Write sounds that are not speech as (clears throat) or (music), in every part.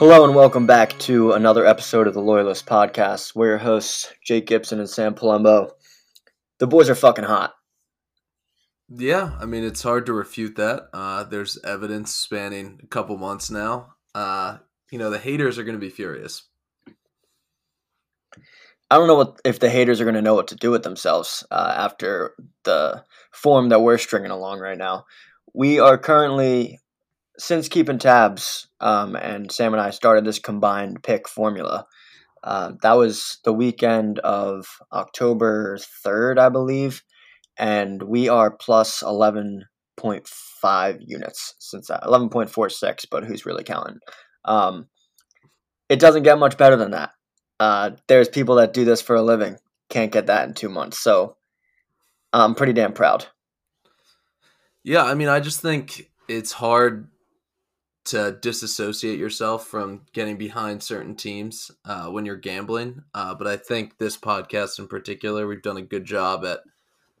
Hello and welcome back to another episode of the Loyalist Podcast. We're your hosts, Jake Gibson and Sam Palumbo. The boys are fucking hot. Yeah, I mean it's hard to refute that. Uh, there's evidence spanning a couple months now. Uh, you know the haters are going to be furious. I don't know what if the haters are going to know what to do with themselves uh, after the form that we're stringing along right now. We are currently, since keeping tabs, um, and Sam and I started this combined pick formula. Uh, that was the weekend of October 3rd, I believe, and we are plus 11.5 units since that 11.46, but who's really counting? Um, it doesn't get much better than that. Uh, there's people that do this for a living, can't get that in two months. So I'm pretty damn proud. Yeah, I mean, I just think it's hard to disassociate yourself from getting behind certain teams uh, when you're gambling. Uh, but I think this podcast in particular, we've done a good job at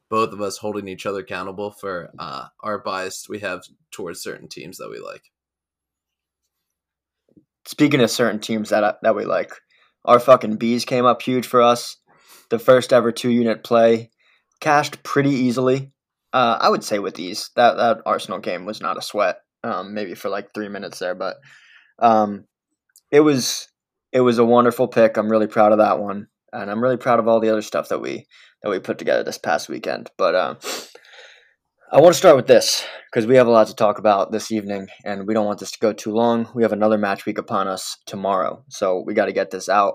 both of us holding each other accountable for uh, our bias we have towards certain teams that we like. Speaking of certain teams that that we like, our fucking bees came up huge for us. The first ever two unit play cashed pretty easily. Uh, I would say with these That that Arsenal game was not a sweat. Um, maybe for like three minutes there, but um, it was it was a wonderful pick. I'm really proud of that one, and I'm really proud of all the other stuff that we that we put together this past weekend. But uh, I want to start with this because we have a lot to talk about this evening, and we don't want this to go too long. We have another match week upon us tomorrow, so we got to get this out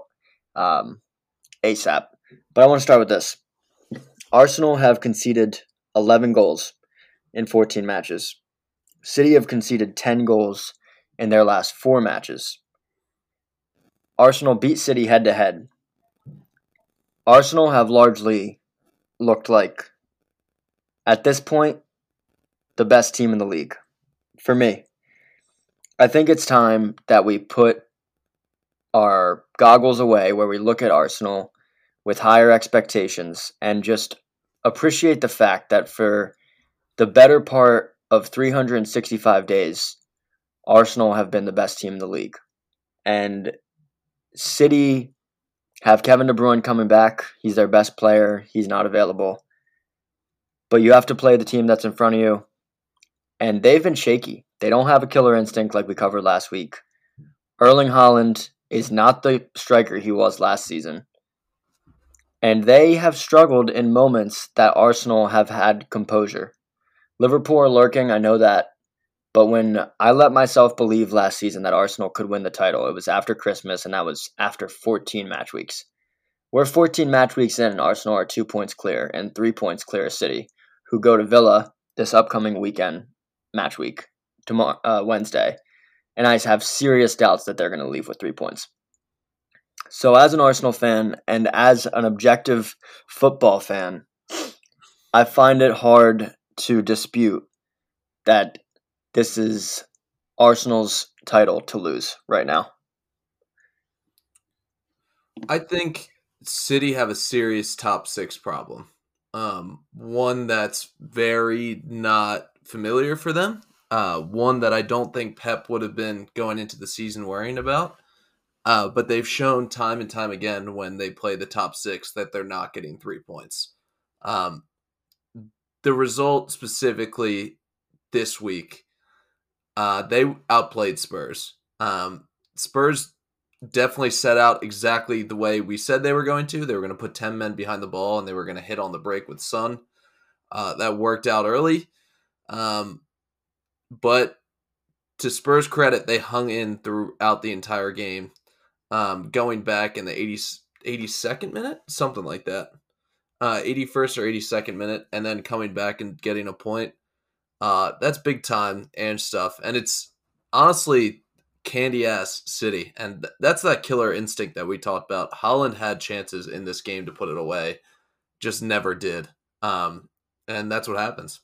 um, ASAP. But I want to start with this Arsenal have conceded 11 goals in 14 matches. City have conceded 10 goals in their last four matches. Arsenal beat City head to head. Arsenal have largely looked like, at this point, the best team in the league. For me, I think it's time that we put our goggles away where we look at Arsenal with higher expectations and just appreciate the fact that for the better part of 365 days, Arsenal have been the best team in the league. And City have Kevin De Bruyne coming back. He's their best player. He's not available. But you have to play the team that's in front of you and they've been shaky. They don't have a killer instinct like we covered last week. Erling Haaland is not the striker he was last season. And they have struggled in moments that Arsenal have had composure. Liverpool are lurking, I know that. But when I let myself believe last season that Arsenal could win the title, it was after Christmas, and that was after 14 match weeks. We're 14 match weeks in, and Arsenal are two points clear and three points clear of City, who go to Villa this upcoming weekend match week tomorrow uh, Wednesday, and I have serious doubts that they're going to leave with three points. So, as an Arsenal fan and as an objective football fan, I find it hard to dispute that this is Arsenal's title to lose right now. I think City have a serious top six problem. Um, one that's very not familiar for them. Uh, one that I don't think Pep would have been going into the season worrying about. Uh, but they've shown time and time again when they play the top six that they're not getting three points. Um, the result specifically this week, uh, they outplayed Spurs. Um, Spurs definitely set out exactly the way we said they were going to. They were going to put 10 men behind the ball and they were going to hit on the break with Sun. Uh, that worked out early. Um, but to Spurs' credit, they hung in throughout the entire game, um, going back in the 80, 82nd minute, something like that. Uh, 81st or 82nd minute, and then coming back and getting a point. Uh, that's big time and stuff. And it's honestly candy ass City. And th- that's that killer instinct that we talked about. Haaland had chances in this game to put it away, just never did. Um, and that's what happens.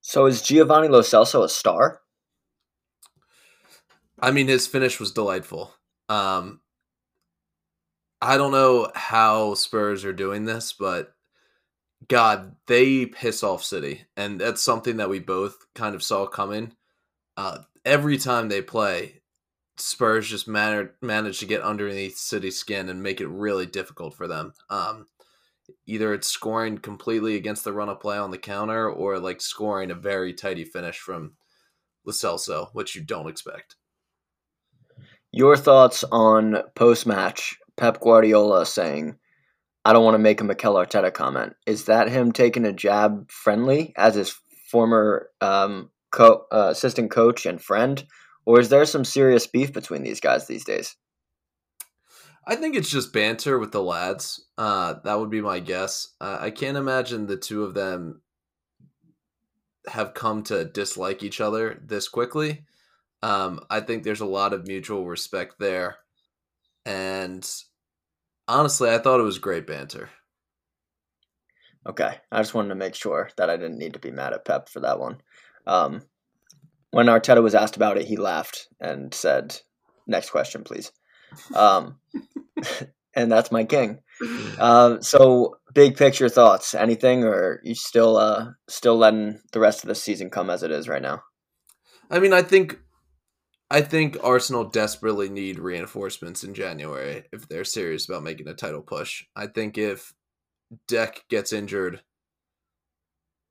So is Giovanni Lo Celso a star? I mean, his finish was delightful. Um, I don't know how Spurs are doing this, but God, they piss off City, and that's something that we both kind of saw coming. Uh, every time they play, Spurs just man- manage to get underneath City's skin and make it really difficult for them. Um, either it's scoring completely against the run of play on the counter or like scoring a very tidy finish from Lo Celso, which you don't expect. Your thoughts on post match Pep Guardiola saying, I don't want to make a Mikel Arteta comment. Is that him taking a jab friendly as his former um, co- uh, assistant coach and friend? Or is there some serious beef between these guys these days? I think it's just banter with the lads. Uh, that would be my guess. Uh, I can't imagine the two of them have come to dislike each other this quickly. Um, I think there's a lot of mutual respect there. And honestly, I thought it was great banter. Okay. I just wanted to make sure that I didn't need to be mad at Pep for that one. Um, when Arteta was asked about it, he laughed and said, Next question, please. Um, (laughs) and that's my king. Uh, so, big picture thoughts. Anything, or you still uh, still letting the rest of the season come as it is right now? I mean, I think I think Arsenal desperately need reinforcements in January if they're serious about making a title push. I think if Dec gets injured,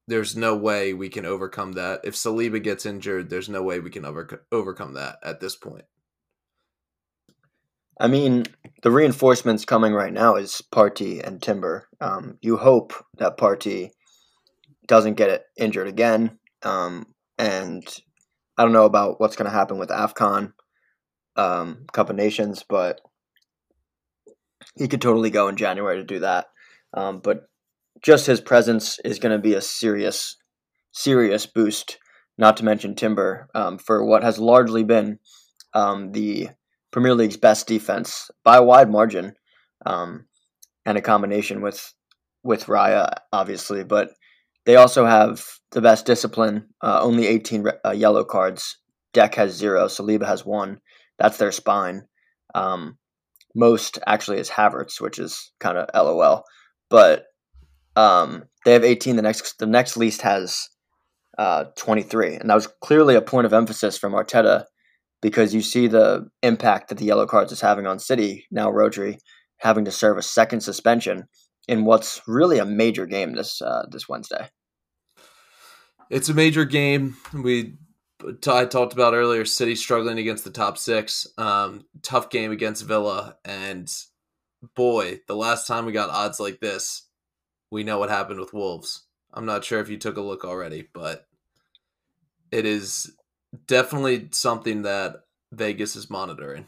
there's no way we can overcome that. If Saliba gets injured, there's no way we can over- overcome that at this point. I mean, the reinforcements coming right now is Partey and Timber. Um, you hope that Partey doesn't get injured again. Um, and I don't know about what's going to happen with AFCON, um, Cup of Nations, but he could totally go in January to do that. Um, but just his presence is going to be a serious, serious boost, not to mention Timber, um, for what has largely been um, the Premier League's best defense by a wide margin, um, and a combination with with Raya, obviously, but they also have the best discipline. Uh, only 18 uh, yellow cards. Dec has zero. Saliba has one. That's their spine. Um, most actually is Havertz, which is kind of LOL. But um, they have 18. The next the next least has uh, 23, and that was clearly a point of emphasis from Arteta because you see the impact that the yellow cards is having on City. Now Rodri having to serve a second suspension in what's really a major game this uh, this Wednesday. It's a major game. We I talked about earlier. City struggling against the top six. Um, tough game against Villa, and boy, the last time we got odds like this, we know what happened with Wolves. I'm not sure if you took a look already, but it is definitely something that Vegas is monitoring.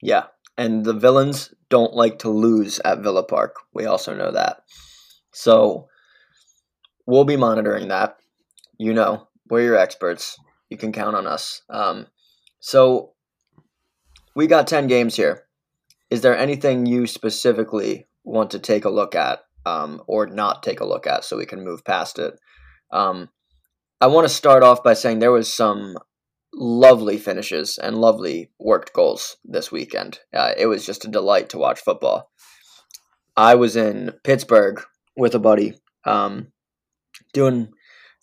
Yeah, and the villains don't like to lose at Villa Park. We also know that. So we'll be monitoring that. You know, we're your experts. You can count on us. Um, so we got 10 games here. Is there anything you specifically want to take a look at um, or not take a look at so we can move past it? Um, I want to start off by saying there was some lovely finishes and lovely worked goals this weekend. Uh, it was just a delight to watch football. I was in Pittsburgh with a buddy, um, doing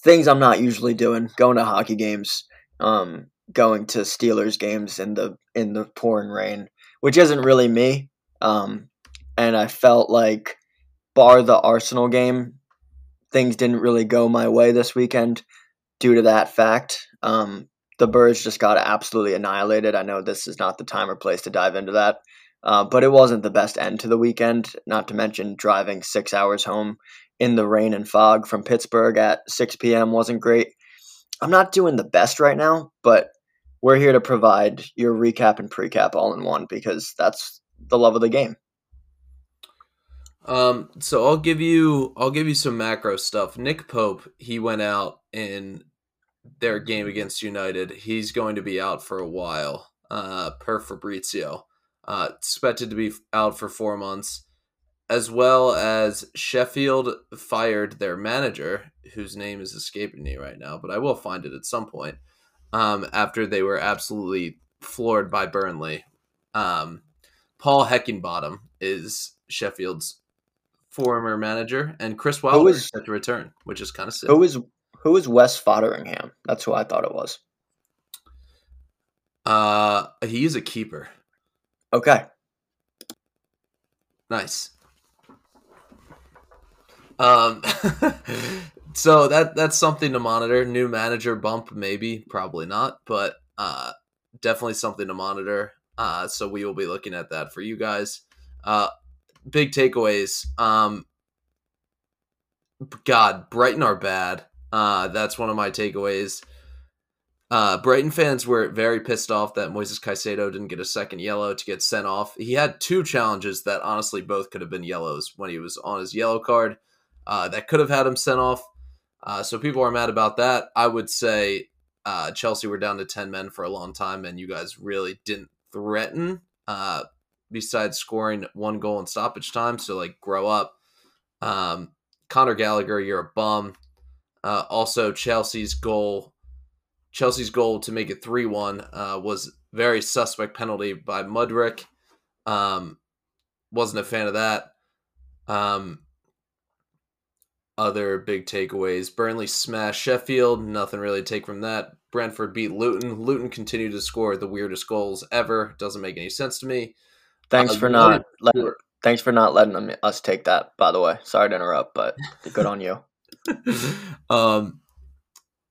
things I'm not usually doing, going to hockey games, um, going to Steelers games in the in the pouring rain, which isn't really me. Um, and I felt like, bar the Arsenal game, things didn't really go my way this weekend due to that fact. Um, the Birds just got absolutely annihilated. I know this is not the time or place to dive into that, uh, but it wasn't the best end to the weekend. Not to mention driving six hours home in the rain and fog from Pittsburgh at 6 p.m. wasn't great. I'm not doing the best right now, but we're here to provide your recap and precap all in one because that's the love of the game. Um, so I'll give you I'll give you some macro stuff. Nick Pope, he went out in their game against United. He's going to be out for a while, uh, per Fabrizio. Uh, expected to be out for four months, as well as Sheffield fired their manager, whose name is escaping me right now, but I will find it at some point. Um, after they were absolutely floored by Burnley, um, Paul Heckingbottom is Sheffield's former manager, and Chris Wilder is set to return, which is kind of sick. Who is who is Wes Foderingham? That's who I thought it was. Uh, he's a keeper. Okay. Nice. Um, (laughs) so that that's something to monitor. New manager bump, maybe, probably not, but uh, definitely something to monitor. Uh, so we will be looking at that for you guys. Uh, big takeaways. Um, God, Brighton are bad. Uh, that's one of my takeaways. Uh, Brighton fans were very pissed off that Moises Caicedo didn't get a second yellow to get sent off. He had two challenges that honestly both could have been yellows when he was on his yellow card. Uh, that could have had him sent off. Uh, so people are mad about that. I would say uh, Chelsea were down to 10 men for a long time, and you guys really didn't threaten uh, besides scoring one goal in stoppage time. So, like, grow up. Um, Conor Gallagher, you're a bum. Uh, also, Chelsea's goal, Chelsea's goal to make it three one uh, was very suspect penalty by Mudryk. Um, wasn't a fan of that. Um, other big takeaways: Burnley smashed Sheffield. Nothing really to take from that. Brentford beat Luton. Luton continued to score the weirdest goals ever. Doesn't make any sense to me. Thanks uh, for not. Letting, thanks for not letting them, us take that. By the way, sorry to interrupt, but good on you. Um,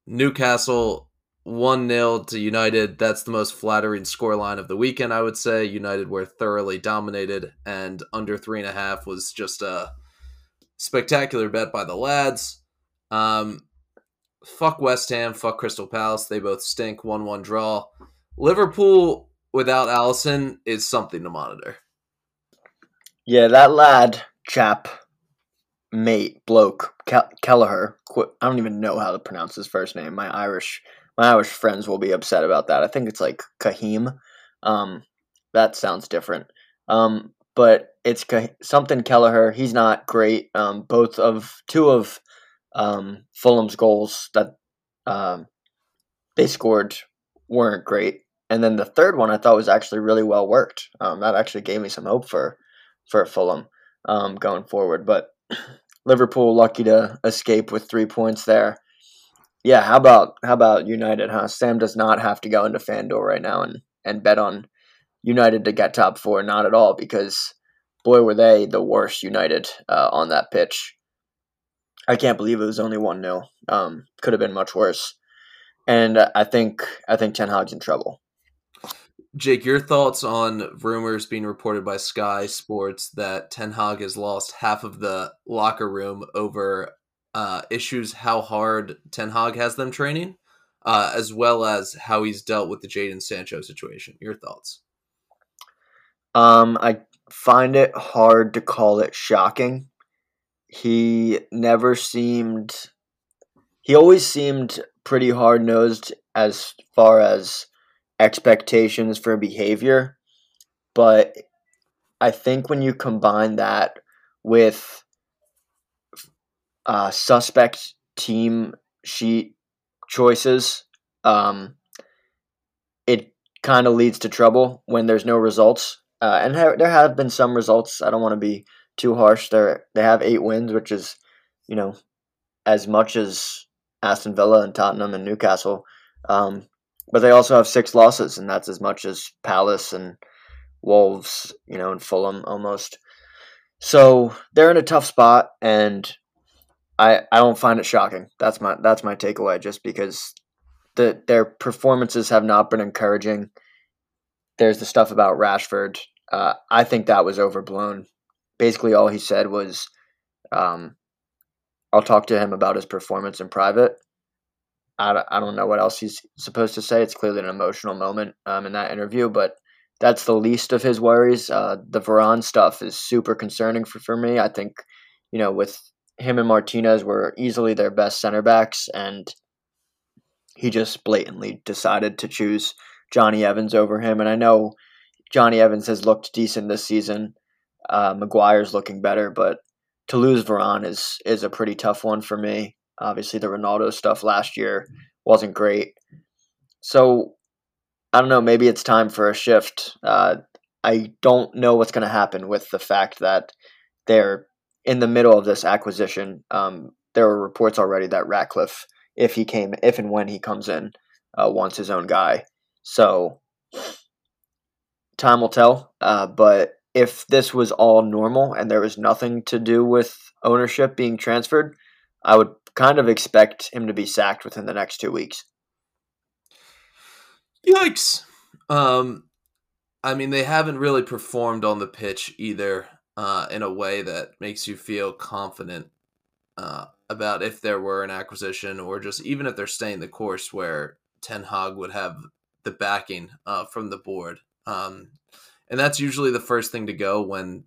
Newcastle one 0 to United. That's the most flattering scoreline of the weekend, I would say. United were thoroughly dominated, and under three and a half was just a spectacular bet by the lads. Um, fuck West Ham, fuck Crystal Palace. They both stink. One one draw. Liverpool without Alisson is something to monitor. Yeah, that lad, chap, mate, bloke, Ke- Kelleher. I don't even know how to pronounce his first name. My Irish, my Irish friends will be upset about that. I think it's like Kahim. Um, that sounds different. Um, but it's something Kelleher. He's not great. Um, both of two of um, Fulham's goals that um, they scored weren't great, and then the third one I thought was actually really well worked. Um, that actually gave me some hope for for Fulham um, going forward. But Liverpool lucky to escape with three points there. Yeah, how about how about United? Huh? Sam does not have to go into FanDuel right now and and bet on United to get top four. Not at all, because boy, were they the worst United uh, on that pitch. I can't believe it was only one 0 um, Could have been much worse. And I think I think Ten Hag's in trouble. Jake, your thoughts on rumors being reported by Sky Sports that Ten Hag has lost half of the locker room over uh, issues how hard Ten Hag has them training, uh, as well as how he's dealt with the Jadon Sancho situation. Your thoughts? Um, I find it hard to call it shocking. He never seemed. He always seemed pretty hard nosed as far as expectations for behavior. But I think when you combine that with uh, suspect team sheet choices, um, it kind of leads to trouble when there's no results. Uh, and ha- there have been some results. I don't want to be too harsh. They they have eight wins, which is, you know, as much as Aston Villa and Tottenham and Newcastle. Um, but they also have six losses, and that's as much as Palace and Wolves, you know, and Fulham almost. So they're in a tough spot, and I I don't find it shocking. That's my that's my takeaway. Just because the their performances have not been encouraging. There's the stuff about Rashford. Uh, I think that was overblown. Basically, all he said was, um, "I'll talk to him about his performance in private." I, I don't know what else he's supposed to say. It's clearly an emotional moment um, in that interview, but that's the least of his worries. Uh, the Varane stuff is super concerning for, for me. I think, you know, with him and Martinez were easily their best center backs, and he just blatantly decided to choose Jonny Evans over him. And I know Jonny Evans has looked decent this season. Uh, Maguire's looking better, but to lose Varane is is a pretty tough one for me. Obviously, the Ronaldo stuff last year wasn't great. So I don't know. Maybe it's time for a shift. Uh, I don't know what's going to happen with the fact that they're in the middle of this acquisition. Um, there are reports already that Ratcliffe, if he came, if and when he comes in, uh, wants his own guy. So time will tell. Uh, but if this was all normal and there was nothing to do with ownership being transferred, I would kind of expect him to be sacked within the next two weeks. Yikes. Um, I mean, they haven't really performed on the pitch either uh, in a way that makes you feel confident uh, about if there were an acquisition or just even if they're staying the course where Ten Hag would have the backing uh, from the board. Um, and that's usually the first thing to go when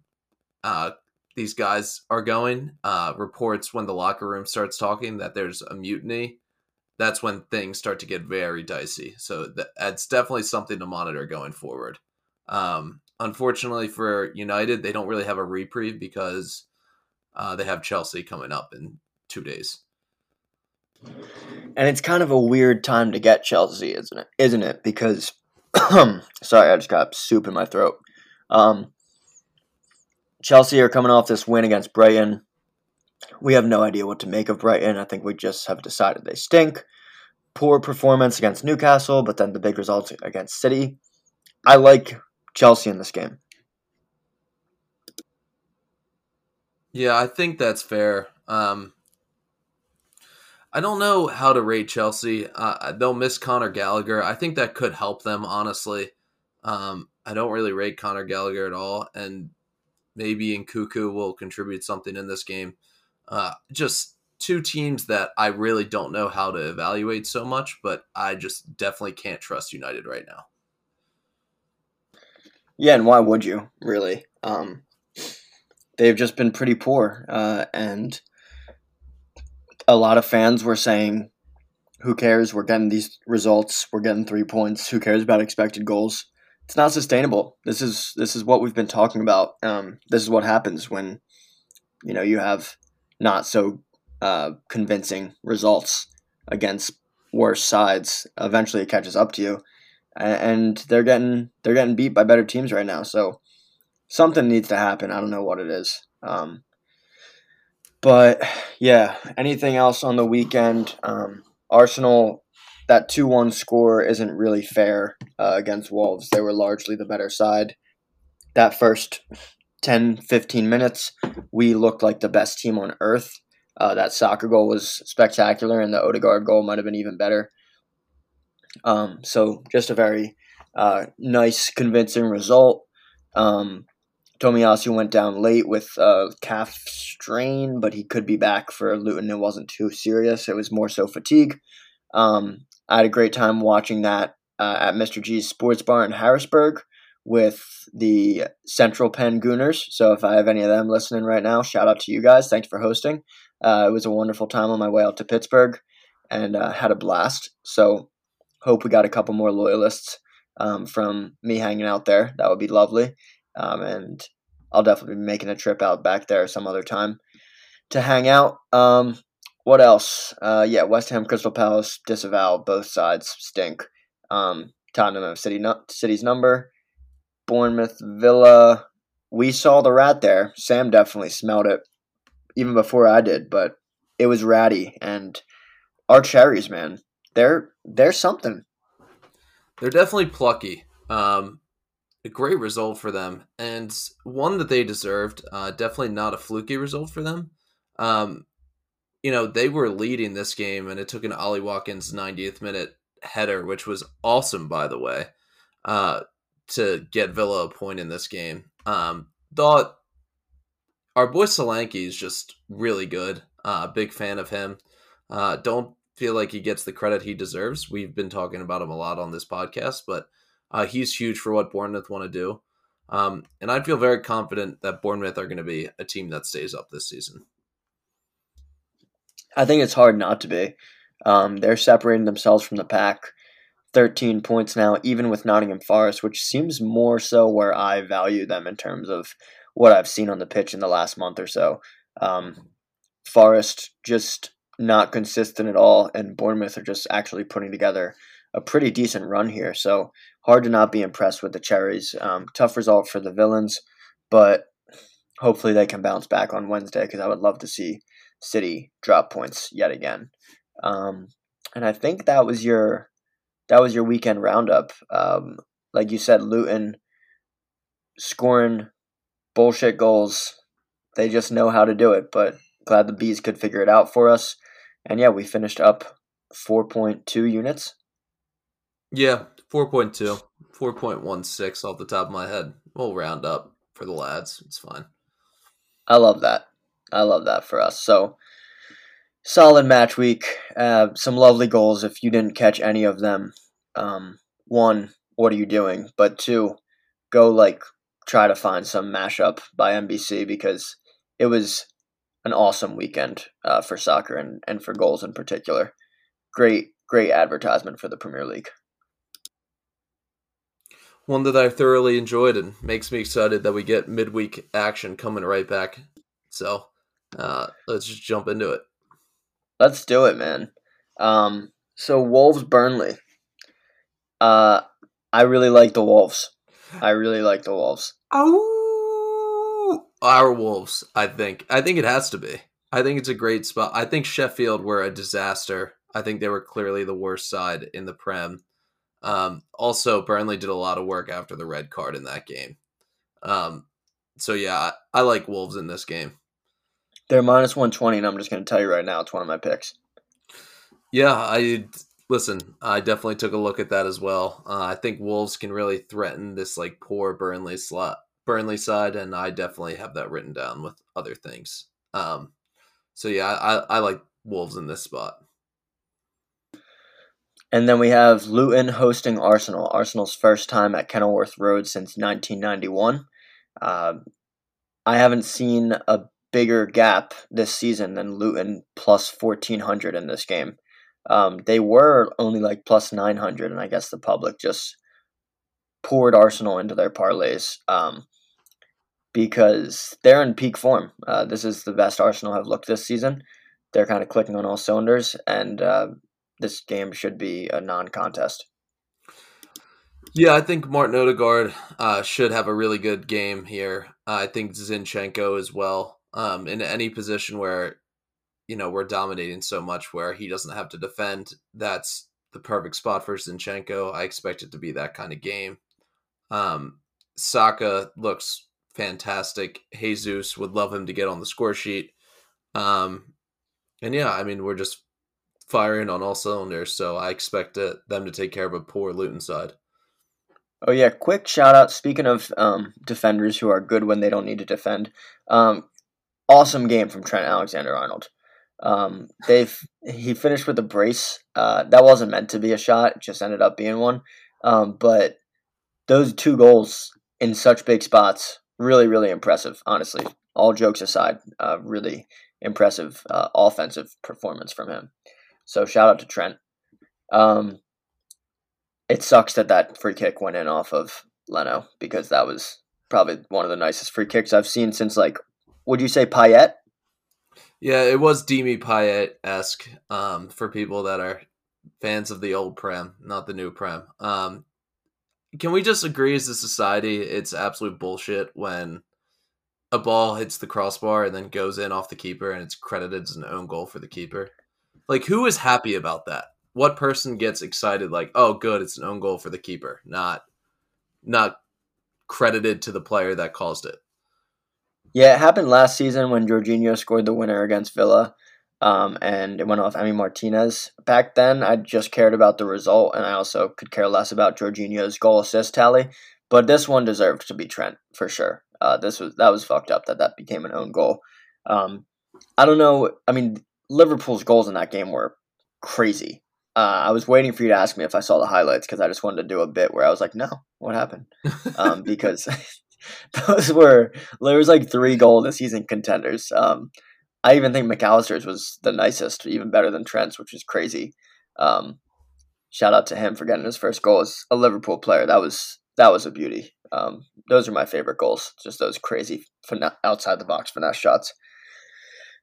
uh, these guys are going. Uh, reports when the locker room starts talking that there's a mutiny. That's when things start to get very dicey. So that's definitely something to monitor going forward. Um, unfortunately for United, they don't really have a reprieve because uh, they have Chelsea coming up in two days. And it's kind of a weird time to get Chelsea, isn't it? Isn't it? Because (clears throat) sorry, I just got soup in my throat. Um, Chelsea are coming off this win against Brighton. We have no idea what to make of Brighton. I think we just have decided they stink. Poor performance against Newcastle, but then the big results against City. I like Chelsea in this game. Yeah, I think that's fair. Um, I don't know how to rate Chelsea. Uh, they'll miss Conor Gallagher. I think that could help them, honestly. Um, I don't really rate Conor Gallagher at all, and maybe Nkunku will contribute something in this game. Uh, just two teams that I really don't know how to evaluate so much, but I just definitely can't trust United right now. Yeah, and why would you really? Um, they've just been pretty poor, uh, and a lot of fans were saying, "Who cares? We're getting these results. We're getting three points. Who cares about expected goals?" It's not sustainable. This is this is what we've been talking about. Um, this is what happens when you know you have not so uh, convincing results against worse sides. Eventually, it catches up to you, and they're getting they're getting beat by better teams right now. So something needs to happen. I don't know what it is. Um, but yeah, anything else on the weekend? Um, Arsenal, that 2 1 score isn't really fair uh, against Wolves. They were largely the better side. That first 10, 15 minutes, we looked like the best team on earth. Uh, that Saka goal was spectacular, and the Odegaard goal might have been even better. Um, so, just a very uh, nice, convincing result. Um, Tomiyasu went down late with a calf strain, but he could be back for Luton. It wasn't too serious. It was more so fatigue. Um, I had a great time watching that uh, at Mr. G's Sports Bar in Harrisburg with the Central Penn Gooners. So if I have any of them listening right now, shout out to you guys. Thanks for hosting. Uh, it was a wonderful time on my way out to Pittsburgh and uh, had a blast. So hope we got a couple more loyalists um, from me hanging out there. That would be lovely. Um, and I'll definitely be making a trip out back there some other time to hang out. Um, what else? Uh, yeah, West Ham, Crystal Palace, disavow. Both sides stink. Um, Tottenham City, City's number. Bournemouth, Villa. We saw the rat there. Sam definitely smelled it, even before I did. But it was ratty, and our cherries, man, they're they're something. They're definitely plucky. Um, a great result for them and one that they deserved. Uh, definitely not a fluky result for them. Um, you know, they were leading this game and it took an Ollie Watkins 90th minute header, which was awesome, by the way, uh, to get Villa a point in this game. Um, thought our boy Solanke is just really good. Uh, big fan of him. Uh, don't feel like he gets the credit he deserves. We've been talking about him a lot on this podcast, but uh, he's huge for what Bournemouth want to do. Um, and I feel very confident that Bournemouth are going to be a team that stays up this season. I think it's hard not to be. Um, they're separating themselves from the pack. 13 points now, even with Nottingham Forest, which seems more so where I value them in terms of what I've seen on the pitch in the last month or so. Um, Forest just not consistent at all, and Bournemouth are just actually putting together a pretty decent run here. So hard to not be impressed with the Cherries. Um, tough result for the Villains, but hopefully they can bounce back on Wednesday because I would love to see City drop points yet again. Um, and I think that was your that was your weekend roundup. Um, like you said, Luton scoring bullshit goals. They just know how to do it. But glad the bees could figure it out for us. And yeah, we finished up 4.2 units. Yeah, 4.2. 4.16 off the top of my head. We'll round up for the lads. It's fine. I love that. I love that for us. So solid match week. Uh, some lovely goals. If you didn't catch any of them, um, one, what are you doing? But two, go like try to find some mashup by NBC because it was an awesome weekend uh, for soccer and, and for goals in particular. Great, great advertisement for the Premier League. One that I thoroughly enjoyed and makes me excited that we get midweek action coming right back. So uh, let's just jump into it. Let's do it, man. Um, so Wolves Burnley. Uh, I really like the Wolves. I really like the Wolves. Oh, our Wolves. I think. I think it has to be. I think it's a great spot. I think Sheffield were a disaster. I think they were clearly the worst side in the Prem. Um, also, Burnley did a lot of work after the red card in that game. Um, so yeah, I, I like Wolves in this game. They're minus one twenty, and I'm just going to tell you right now, it's one of my picks. Yeah, I listen. I definitely took a look at that as well. Uh, I think Wolves can really threaten this like poor Burnley slot, Burnley side, and I definitely have that written down with other things. Um, so yeah, I, I like Wolves in this spot. And then we have Luton hosting Arsenal. Arsenal's first time at Kenilworth Road since 1991. Uh, I haven't seen a bigger gap this season than Luton plus 1400 in this game. Um, they were only like plus 900, and I guess the public just poured Arsenal into their parlays um, because they're in peak form. Uh, this is the best Arsenal have looked this season. They're kind of clicking on all cylinders, and uh, this game should be a non-contest. Yeah, I think Martin Odegaard uh, should have a really good game here. I think Zinchenko as well. Um, in any position where you know we're dominating so much, where he doesn't have to defend, that's the perfect spot for Zinchenko. I expect it to be that kind of game. Um, Saka looks fantastic. Jesus would love him to get on the score sheet. Um, and yeah, I mean we're just firing on all cylinders. So I expect uh, them to take care of a poor Luton side. Oh yeah, quick shout out. Speaking of um, defenders who are good when they don't need to defend, um, awesome game from Trent Alexander Arnold. Um, they've he finished with a brace. Uh, that wasn't meant to be a shot; it just ended up being one. Um, but those two goals in such big spots, really, really impressive. Honestly, all jokes aside, uh, really impressive uh, offensive performance from him. So shout out to Trent. Um, it sucks that that free kick went in off of Leno because that was probably one of the nicest free kicks I've seen since like, would you say Payet? Yeah, it was Demi Payet esque um, for people that are fans of the old Prem, not the new Prem. Um, can we just agree as a society it's absolute bullshit when a ball hits the crossbar and then goes in off the keeper and it's credited as an own goal for the keeper? Like, who is happy about that? What person gets excited? Like, oh, good, it's an own goal for the keeper, not not credited to the player that caused it. Yeah, it happened last season when Jorginho scored the winner against Villa, um, and it went off Emi Martinez. Back then, I just cared about the result, and I also could care less about Jorginho's goal assist tally. But this one deserved to be Trent for sure. Uh, this was that was fucked up that that became an own goal. Um, I don't know. I mean, Liverpool's goals in that game were crazy. Uh, I was waiting for you to ask me if I saw the highlights because I just wanted to do a bit where I was like, "No, what happened?" (laughs) um, because (laughs) (laughs) those were there was like three goal the season contenders. Um, I even think Mac Allister's was the nicest, even better than Trent's, which is crazy. Um, shout out to him for getting his first goal as a Liverpool player. That was that was a beauty. Um, those are my favorite goals, just those crazy outside the box finesse shots.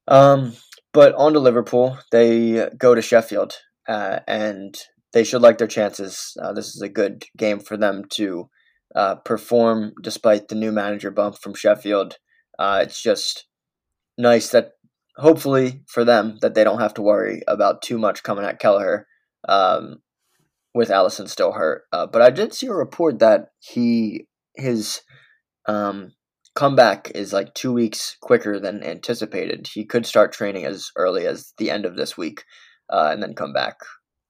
Um, but on to Liverpool, they go to Sheffield, uh, and they should like their chances. Uh, this is a good game for them to uh, perform despite the new manager bump from Sheffield. Uh, it's just nice that, hopefully for them, that they don't have to worry about too much coming at Kelleher. Um, with Alisson still hurt. Uh, but I did see a report that he his um, comeback is like two weeks quicker than anticipated. He could start training as early as the end of this week, uh, and then come back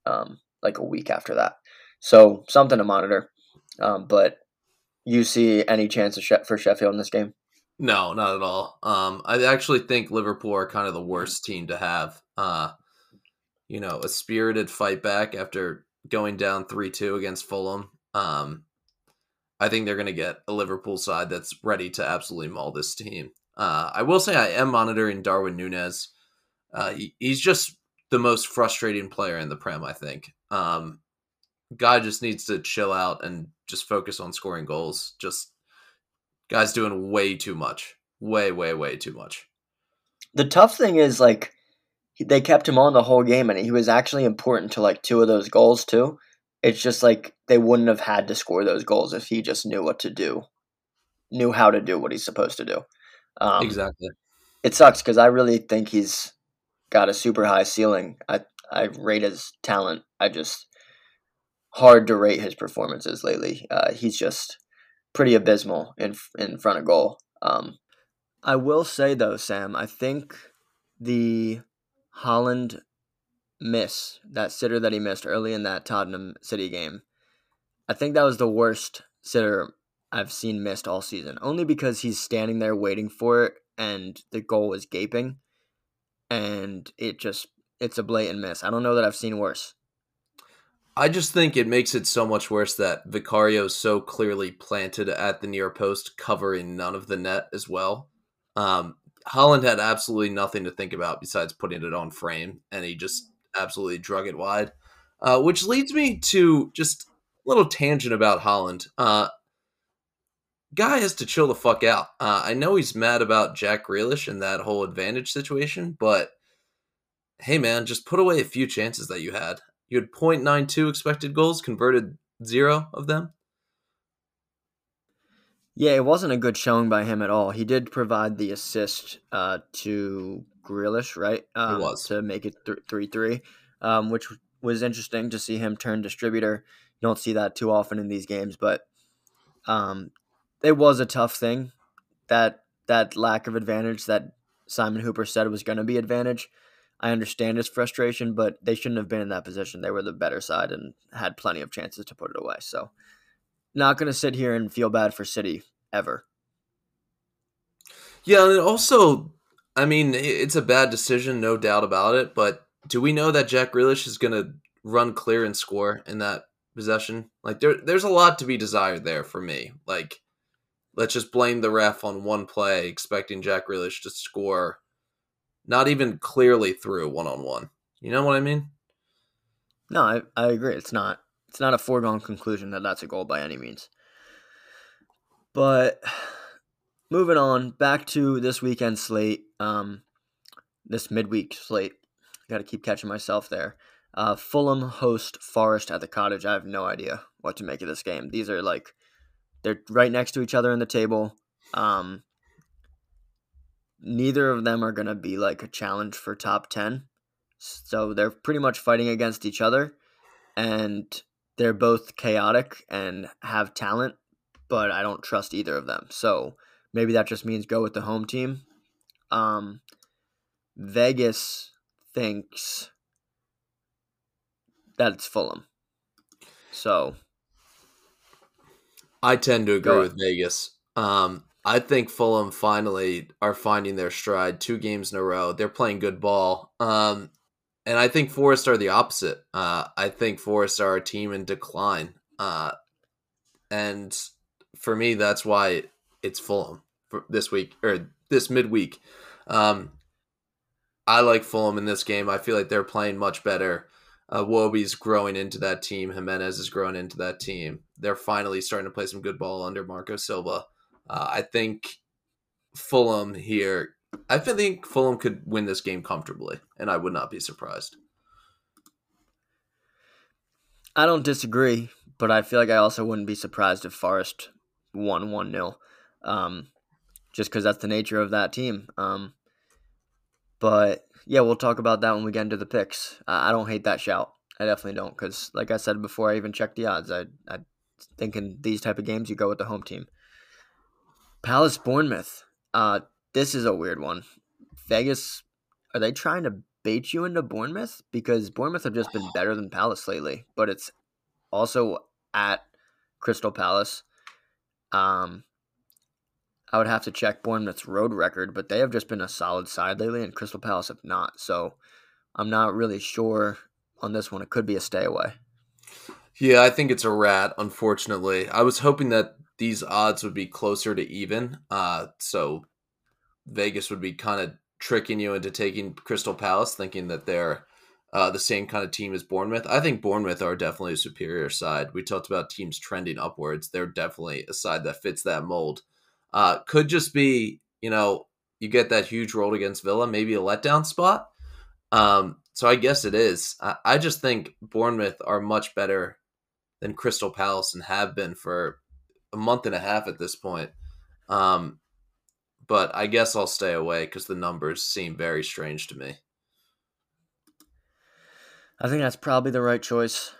um, like a week after that. So something to monitor. Um, but you see any chance for Sheffield in this game? No, not at all. Um, I actually think Liverpool are kind of the worst team to have. Uh, you know, a spirited fight back after going down three two against Fulham. Um, I think they're going to get a Liverpool side that's ready to absolutely maul this team. Uh, I will say I am monitoring Darwin Nunez. Uh, he, he's just the most frustrating player in the Prem. I think. Um, guy just needs to chill out and just focus on scoring goals. Just guys doing way too much, way, way, way too much. The tough thing is like they kept him on the whole game, and he was actually important to like two of those goals too. It's just like they wouldn't have had to score those goals if he just knew what to do, knew how to do what he's supposed to do. Um, exactly. It sucks because I really think he's got a super high ceiling. I I rate his talent. I just hard to rate his performances lately. Uh, he's just pretty abysmal in in front of goal. Um, I will say though, Sam, I think the Haaland miss, that sitter that he missed early in that Tottenham City game, I think that was the worst sitter I've seen missed all season. Only because he's standing there waiting for it and the goal was gaping and it just it's a blatant miss. I don't know that I've seen worse. I just think it makes it so much worse that Vicario so clearly planted at the near post, covering none of the net as well. Um, Haaland had absolutely nothing to think about besides putting it on frame, and he just absolutely drug it wide. Uh, which leads me to just a little tangent about Haaland. Uh, guy has to chill the fuck out. Uh, I know he's mad about Jack Grealish and that whole advantage situation, but hey, man, just put away a few chances that you had. You had 0.92 expected goals, converted zero of them. Yeah, it wasn't a good showing by him at all. He did provide the assist uh, to Grealish, right? Um, it was to make it three three, um, which was interesting to see him turn distributor. You don't see that too often in these games, but um, it was a tough thing. That that lack of advantage that Simon Hooper said was going to be advantage. I understand his frustration, but they shouldn't have been in that position. They were the better side and had plenty of chances to put it away. So, not going to sit here and feel bad for City ever. Yeah, and also, I mean, it's a bad decision, no doubt about it. But do we know that Jack Grealish is going to run clear and score in that possession? Like, there, there's a lot to be desired there for me. Like, let's just blame the ref on one play, expecting Jack Grealish to score not even clearly through one on one. You know what I mean? No, I, I agree. It's not it's not a foregone conclusion that that's a goal by any means. But (sighs) moving on back to this weekend slate, um, this midweek slate. Got to keep catching myself there. Uh, Fulham host Forest at the Cottage. I have no idea what to make of this game. These are like they're right next to each other in the table. Um, neither of them are going to be like a challenge for top 10. So they're pretty much fighting against each other and they're both chaotic and have talent, but I don't trust either of them. So maybe that just means go with the home team. Um, Vegas thinks that it's Fulham. So I tend to agree with Vegas. Um, I think Fulham finally are finding their stride. Two games in a row, they're playing good ball. Um, and I think Forest are the opposite. Uh, I think Forest are a team in decline. Uh, and for me, that's why it's Fulham this week or this midweek. Um, I like Fulham in this game. I feel like they're playing much better. Uh, Wobie's growing into that team. Jimenez is growing into that team. They're finally starting to play some good ball under Marco Silva. Uh, I think Fulham here. I think Fulham could win this game comfortably, and I would not be surprised. I don't disagree, but I feel like I also wouldn't be surprised if Forest won 1 0. Um, just because that's the nature of that team. Um, but yeah, we'll talk about that when we get into the picks. Uh, I don't hate that shout. I definitely don't because, like I said before, I even checked the odds. I I think in these type of games you go with the home team. Palace Bournemouth. Uh, this is a weird one. Vegas, are they trying to bait you into Bournemouth because Bournemouth have just been better than Palace lately, but it's also at Crystal Palace. Um, I would have to check Bournemouth's road record, but they have just been a solid side lately, and Crystal Palace have not. So I'm not really sure on this one. It could be a stay away. Yeah, I think it's a rat, unfortunately. I was hoping that these odds would be closer to even. Uh, so Vegas would be kind of tricking you into taking Crystal Palace, thinking that they're uh, the same kind of team as Bournemouth. I think Bournemouth are definitely a superior side. We talked about teams trending upwards. They're definitely a side that fits that mold. Uh, could just be, you know, you get that huge roll against Villa, maybe a letdown spot. Um, so I guess it is. I, I just think Bournemouth are much better than Crystal Palace and have been for a month and a half at this point. Um, but I guess I'll stay away because the numbers seem very strange to me. I think that's probably the right choice.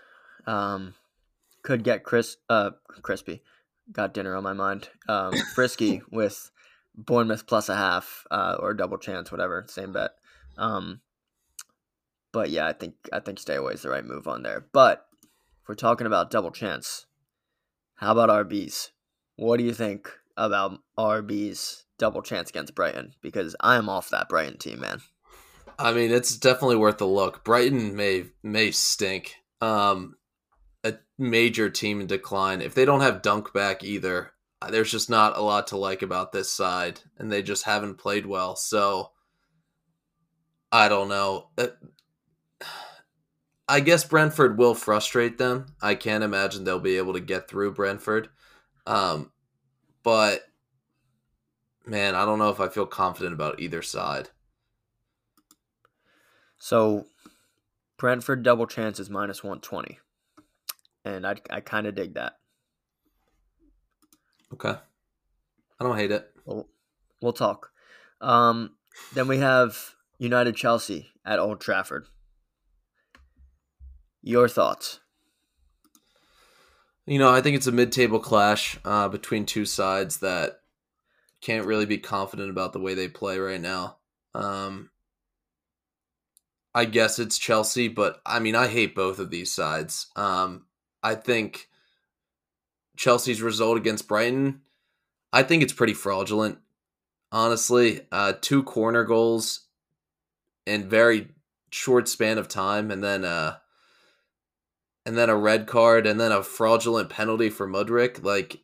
Um, could get Chris, uh, crispy. Got dinner on my mind. Um, (laughs) frisky with Bournemouth plus a half, uh, or double chance, whatever. Same bet. Um, but yeah, I think I think stay away is the right move on there. But if we're talking about double chance, how about RBs? What do you think about RBs double chance against Brighton? Because I am off that Brighton team, man. I mean, it's definitely worth a look. Brighton may may stink. Um, a major team in decline. If they don't have Dunk back either, there's just not a lot to like about this side, and they just haven't played well. So I don't know. I guess Brentford will frustrate them. I can't imagine they'll be able to get through Brentford. Um, but man, I don't know if I feel confident about either side. So Brentford double chance is minus 120. And I, I kind of dig that. Okay. I don't hate it. We'll, we'll talk. Um, then we have United Chelsea at Old Trafford. Your thoughts? You know, I think it's a mid-table clash uh, between two sides that can't really be confident about the way they play right now. Um, I guess it's Chelsea, but I mean, I hate both of these sides. Um, I think Chelsea's result against Brighton, I think it's pretty fraudulent. Honestly, uh, two corner goals in very short span of time, and then uh, and then a red card, and then a fraudulent penalty for Mudryk. Like,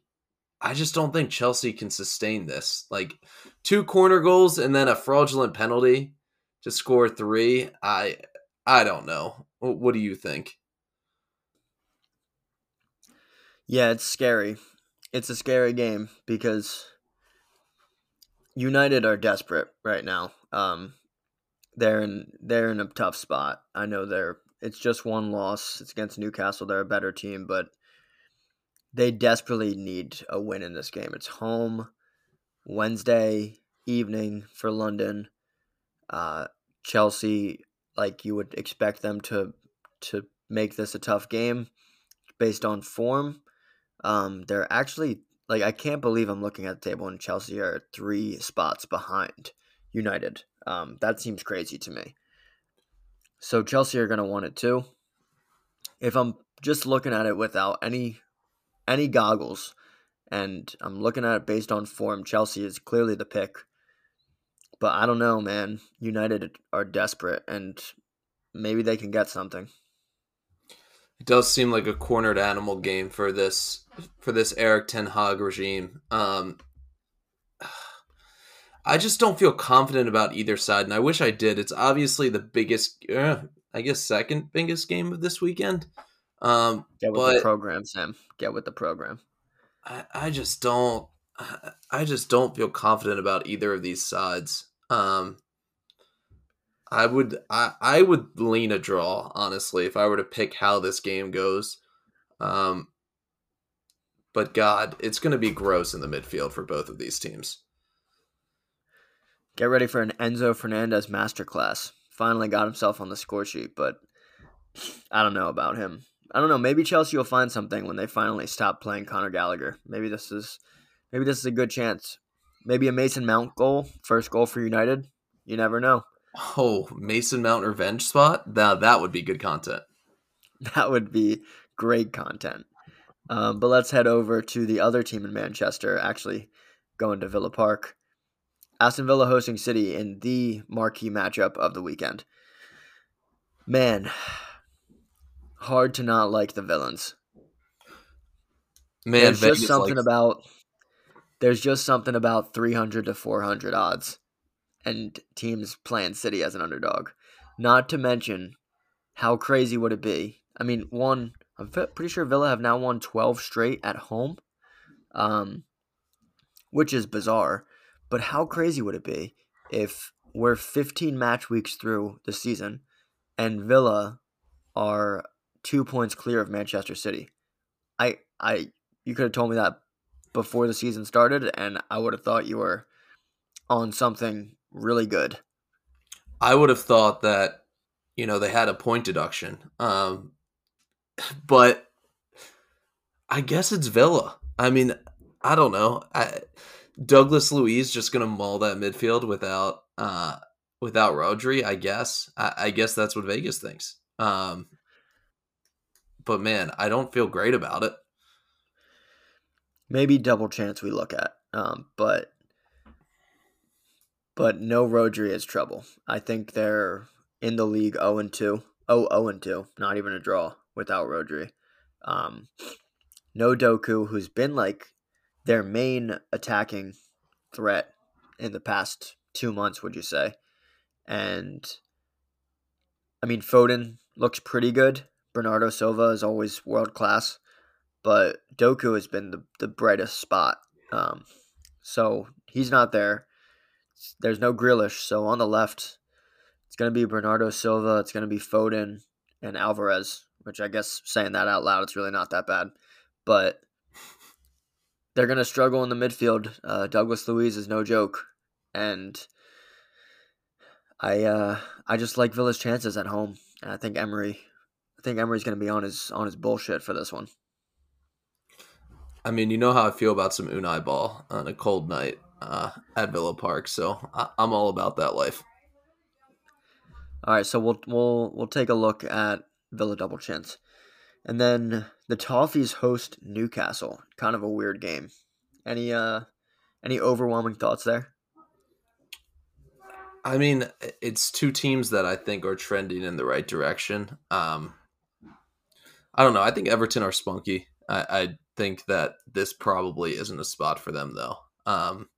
I just don't think Chelsea can sustain this. Like, two corner goals and then a fraudulent penalty to score three. I I don't know. What do you think? Yeah, it's scary. It's a scary game because United are desperate right now. Um, they're in they're in a tough spot. I know they're it's just one loss. It's against Newcastle. They're a better team, but they desperately need a win in this game. It's home Wednesday evening for London. Uh, Chelsea, like you would expect them to to make this a tough game based on form. Um, they're actually like I can't believe I'm looking at the table and Chelsea are three spots behind United. Um, that seems crazy to me. So Chelsea are going to want it too. If I'm just looking at it without any any goggles and I'm looking at it based on form, Chelsea is clearly the pick. But I don't know, man. United are desperate and maybe they can get something. It does seem like a cornered animal game for this for this Erik Ten Hag regime. Um, I just don't feel confident about either side, and I wish I did. It's obviously the biggest, uh, I guess, second biggest game of this weekend. Um, Get with the program, Sam. Get with the program. I, I just don't. I just don't feel confident about either of these sides. Um, I would I, I would lean a draw honestly if I were to pick how this game goes. Um, but God, it's going to be gross in the midfield for both of these teams. Get ready for an Enzo Fernandez masterclass. Finally got himself on the score sheet, but I don't know about him. I don't know. Maybe Chelsea will find something when they finally stop playing Conor Gallagher. Maybe this is maybe this is a good chance. Maybe a Mason Mount goal, first goal for United. You never know. Oh, Mason Mount revenge spot? Now that would be good content. (laughs) That would be great content. Um, but let's head over to the other team in Manchester, actually going to Villa Park. Aston Villa hosting City in the marquee matchup of the weekend. Man, hard to not like the villains. Man, there's Vegas just something likes- about there's just something about 300 to 400 odds and teams playing City as an underdog. Not to mention how crazy would it be? I mean, one I'm pretty sure Villa have now won 12 straight at home. Um which is bizarre, but how crazy would it be if we're 15 match weeks through the season and Villa are 2 points clear of Manchester City? I I you could have told me that before the season started, and I would have thought you were on something really good. I would have thought that, you know, they had a point deduction. Um, (laughs) but I guess it's Villa. I mean, I don't know. I, Douglas Luiz just to maul that midfield without uh, without Rodri. I guess. I, I guess that's what Vegas thinks. Um, but man, I don't feel great about it. Maybe double chance we look at, um, but but no Rodri is trouble. I think they're in the league 0 and 2. Oh, 0 and 2. Not even a draw without Rodri. Um, no Doku, who's been like their main attacking threat in the past two months, would you say? And I mean, Foden looks pretty good. Bernardo Silva is always world class, but Doku has been the, the brightest spot. Um, so he's not there. There's no Grealish. So on the left, it's going to be Bernardo Silva. It's going to be Foden and Alvarez, which I guess saying that out loud, it's really not that bad. But they're going to struggle in the midfield. Uh, Douglas Luiz is no joke. And I uh, I just like Villa's chances at home. And I think Emery I think Emery's going to be on his on his bullshit for this one. I mean, you know how I feel about some Unai ball on a cold night uh, at Villa Park, so I- I'm all about that life. All right, so we'll we'll we'll take a look at Villa double chance, and then the Toffees host Newcastle. Kind of a weird game. Any uh any overwhelming thoughts there? I mean, it's two teams that I think are trending in the right direction. Um, I don't know. I think Everton are spunky. I, I think that this probably isn't a spot for them, though. Um,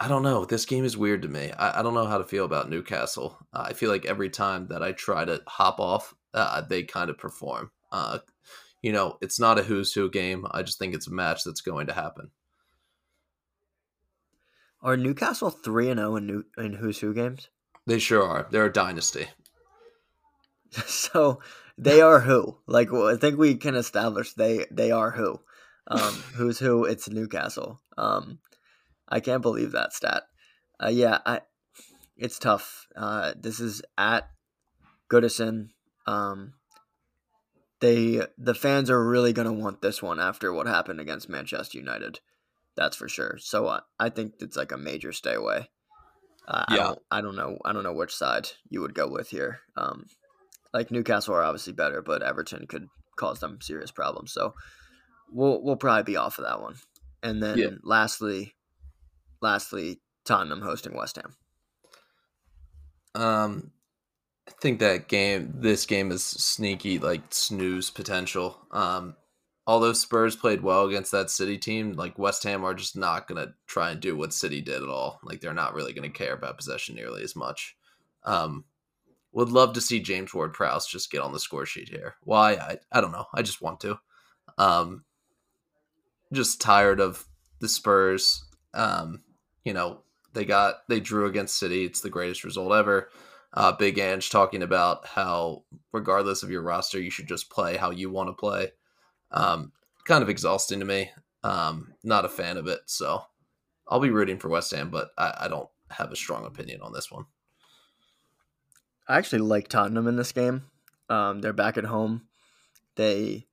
I don't know. This game is weird to me. I, I don't know how to feel about Newcastle. Uh, I feel like every time that I try to hop off, uh, they kind of perform. Uh, you know, it's not a who's who game. I just think it's a match that's going to happen. Are Newcastle three and zero in New in Who's Who games? They sure are. They're a dynasty. (laughs) so they are who? Like well, I think we can establish they they are who. Um, (laughs) who's who? It's Newcastle. Um, I can't believe that stat. Uh, yeah, I. It's tough. Uh, this is at Goodison. Um, they the fans are really gonna want this one after what happened against Manchester United. That's for sure. So uh, I think it's like a major stay away. Uh, I Yeah. don't. I don't know. I don't know which side you would go with here. Um, like Newcastle are obviously better, but Everton could cause them serious problems. So we'll we'll probably be off of that one. And then Yeah. lastly, lastly, Tottenham hosting West Ham. Um, I think that game, this game is sneaky, like snooze potential. Um, although Spurs played well against that City team, like West Ham are just not gonna try and do what City did at all. Like they're not really gonna care about possession nearly as much. Um, would love to see James Ward Prowse just get on the score sheet here. Why? I I don't know. I just want to. Um, just tired of the Spurs. Um, you know, they got they drew against City. It's the greatest result ever. Uh, Big Ange talking about how, regardless of your roster, you should just play how you want to play. Um, kind of exhausting to me. Um, not a fan of it. So I'll be rooting for West Ham, but I, I don't have a strong opinion on this one. I actually like Tottenham in this game. Um, they're back at home. They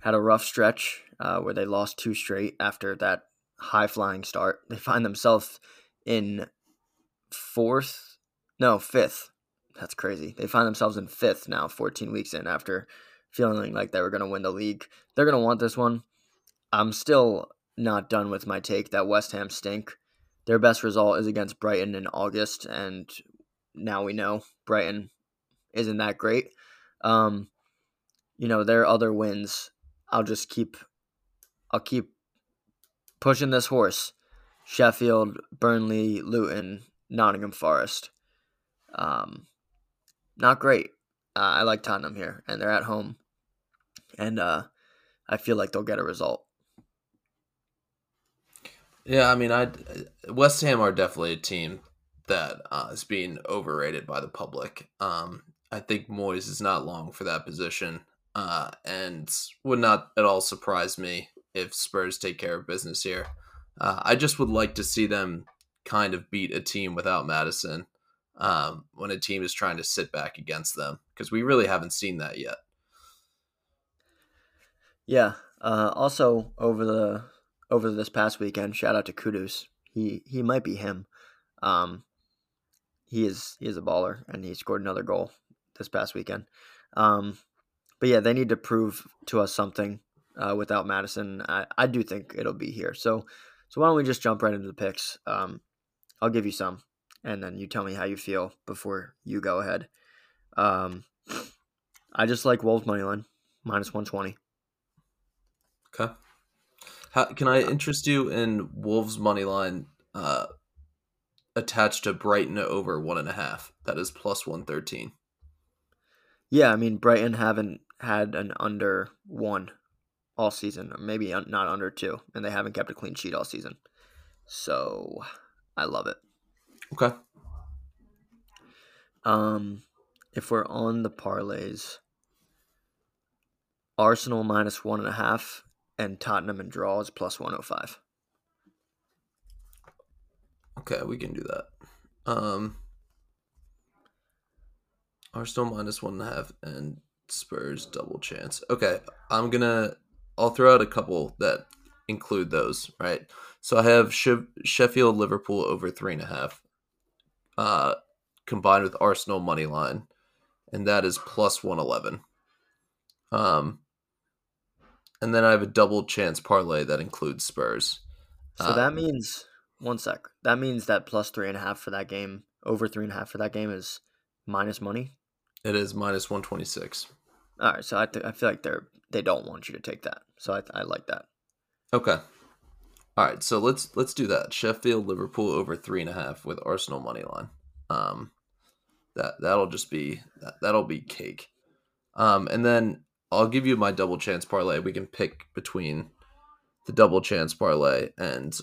had a rough stretch uh, where they lost two straight after that high flying start. They find themselves in fourth, no, fifth. That's crazy. They find themselves in fifth now, 14 weeks in after feeling like they were going to win the league. They're going to want this one. I'm still not done with my take that West Ham stink. Their best result is against Brighton in August, and now we know Brighton isn't that great. Um, you know, their other wins, I'll just keep I'll keep pushing this horse. Sheffield, Burnley, Luton, Nottingham Forest. Um, not great. Uh, I like Tottenham here, and they're at home, and uh, I feel like they'll get a result. Yeah, I mean, I West Ham are definitely a team that uh, is being overrated by the public. Um, I think Moyes is not long for that position, uh, and would not at all surprise me if Spurs take care of business here. Uh, I just would like to see them kind of beat a team without Maddison um, when a team is trying to sit back against them because we really haven't seen that yet. Yeah. Uh, also, over the over this past weekend, shout out to Kudus. He he might be him. Um, he is he is a baller, and he scored another goal this past weekend. Um, but yeah, they need to prove to us something uh, without Maddison. I, I do think it'll be here. So so why don't we just jump right into the picks? Um, I'll give you some, and then you tell me how you feel before you go ahead. Um, I just like Wolves money line minus one twenty. Okay. How, can I interest you in Wolves money line uh, attached to Brighton over one and a half? That is plus one thirteen. Yeah, I mean Brighton haven't had an under one all season, or maybe not under two, and they haven't kept a clean sheet all season. So I love it. Okay. Um, if we're on the parlays, Arsenal minus one and a half, and Tottenham and draw is plus one hundred oh five. Okay, we can do that. Um, Arsenal minus one and a half, and Spurs double chance. Okay, I'm gonna I'll throw out a couple that include those, right? So I have Sheffield Liverpool over three and a half, uh, combined with Arsenal money line, and that is plus one eleven. Um, and then I have a double chance parlay that includes Spurs. So that means one sec. That means that plus three and a half for that game, over three and a half for that game is minus money. It is minus one twenty six. All right, so I th- I feel like they're they don't want you to take that. So I, I like that. Okay. All right, so let's let's do that. Sheffield Liverpool over three and a half with Arsenal money line. Um, that that'll just be that, that'll be cake. Um, and then I'll give you my double chance parlay. We can pick between the double chance parlay and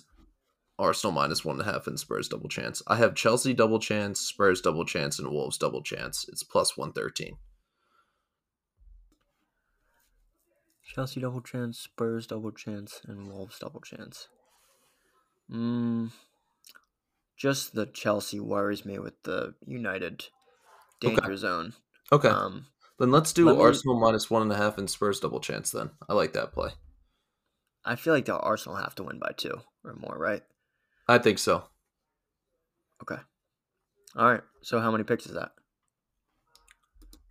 Arsenal minus one and a half and Spurs double chance. I have Chelsea double chance, Spurs double chance, and Wolves double chance. It's plus one thirteen. Chelsea double chance, Spurs double chance, and Wolves double chance. Mm, just the Chelsea worries me with the United danger okay. zone. Okay. Um, then let's do let Arsenal me, minus one and a half and Spurs double chance. Then I like that play. I feel like the Arsenal have to win by two or more, right? I think so. Okay. All right. So how many picks is that?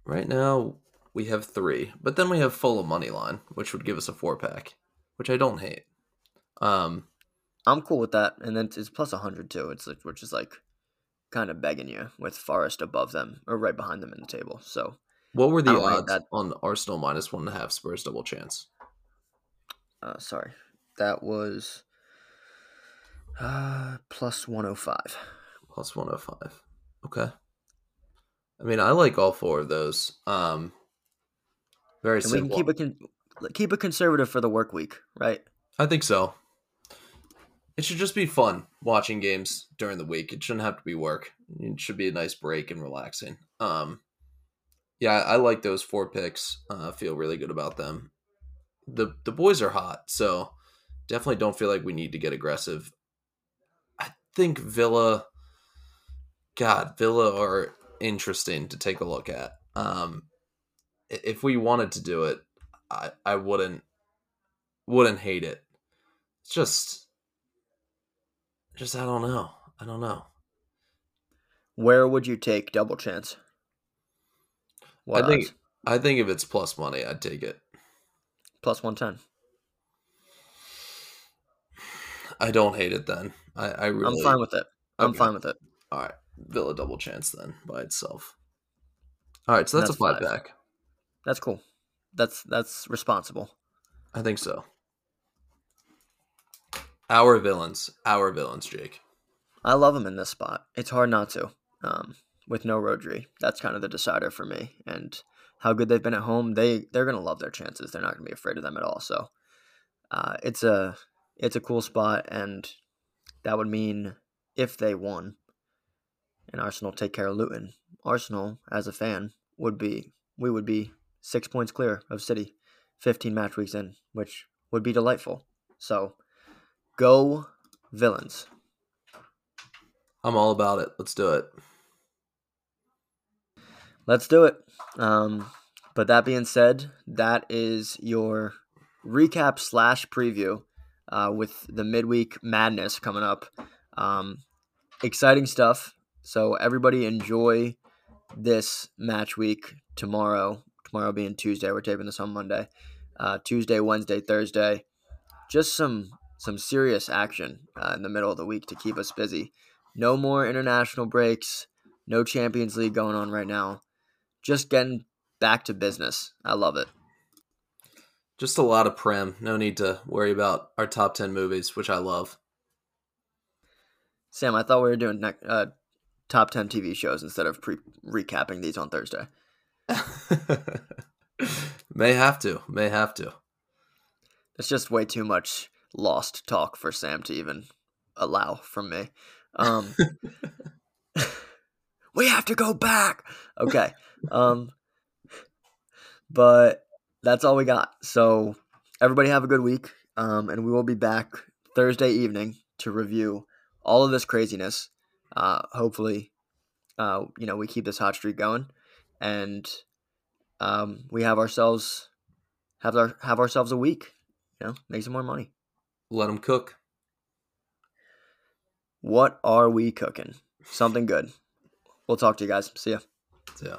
Right now, we have three, but then we have Fulham money line, which would give us a four pack, which I don't hate. Um, I'm cool with that, and then it's plus hundred too. It's like which is like kind of begging you with Forest above them or right behind them in the table. So, what were the odds that. on Arsenal minus one and a half Spurs double chance? Uh, sorry, that was uh plus one hundred oh five. Plus one hundred oh five. Okay. I mean, I like all four of those. Um, very and simple. We can keep it con- keep it conservative for the work week, right? I think so. It should just be fun watching games during the week. It shouldn't have to be work. It should be a nice break and relaxing. Um, yeah, I like those four picks. Uh, feel really good about them. the The boys are hot, so definitely don't feel like we need to get aggressive. I think Villa, God, Villa are interesting to take a look at. Um, if we wanted to do it, I I wouldn't wouldn't hate it. It's just just I don't know. I don't know. Where would you take double chance? What I think odds? I think if it's plus money, I'd take it. Plus one ten. I don't hate it then. I, I really I'm fine with it. I'm okay. fine with it. All right. Villa double chance then by itself. All right, so that's, that's a five, five back. That's cool. That's that's responsible. I think so. Our villains, our villains, Jake. I love them in this spot. It's hard not to. Um, with no Rodri, that's kind of the decider for me. And how good they've been at home, they they're gonna love their chances. They're not gonna be afraid of them at all. So, uh, it's a it's a cool spot, and that would mean if they won, and Arsenal take care of Luton, Arsenal as a fan would be we would be six points clear of City, fifteen match weeks in, which would be delightful. So, go villains. I'm all about it. Let's do it. Let's do it. Um, but that being said, that is your recap slash preview uh, with the midweek madness coming up. Um, exciting stuff. So everybody enjoy this match week tomorrow. Tomorrow being Tuesday, we're taping this on Monday. Uh, Tuesday, Wednesday, Thursday. Just some some serious action uh, in the middle of the week to keep us busy. No more international breaks. No Champions League going on right now. Just getting back to business. I love it. Just a lot of prem. No need to worry about our top 10 movies, which I love. Sam, I thought we were doing ne- uh, top 10 TV shows instead of pre- recapping these on Thursday. (laughs) May have to. May have to. It's just way too much lost talk for Sam to even allow from me. Um, (laughs) (laughs) we have to go back. Okay. Um, but that's all we got. So everybody have a good week. Um, and we will be back Thursday evening to review all of this craziness. Uh, hopefully, uh, you know, we keep this hot streak going, and um, we have ourselves have our have ourselves a week. You know, make some more money. Let them cook. What are we cooking? Something good. We'll talk to you guys. See ya. See ya.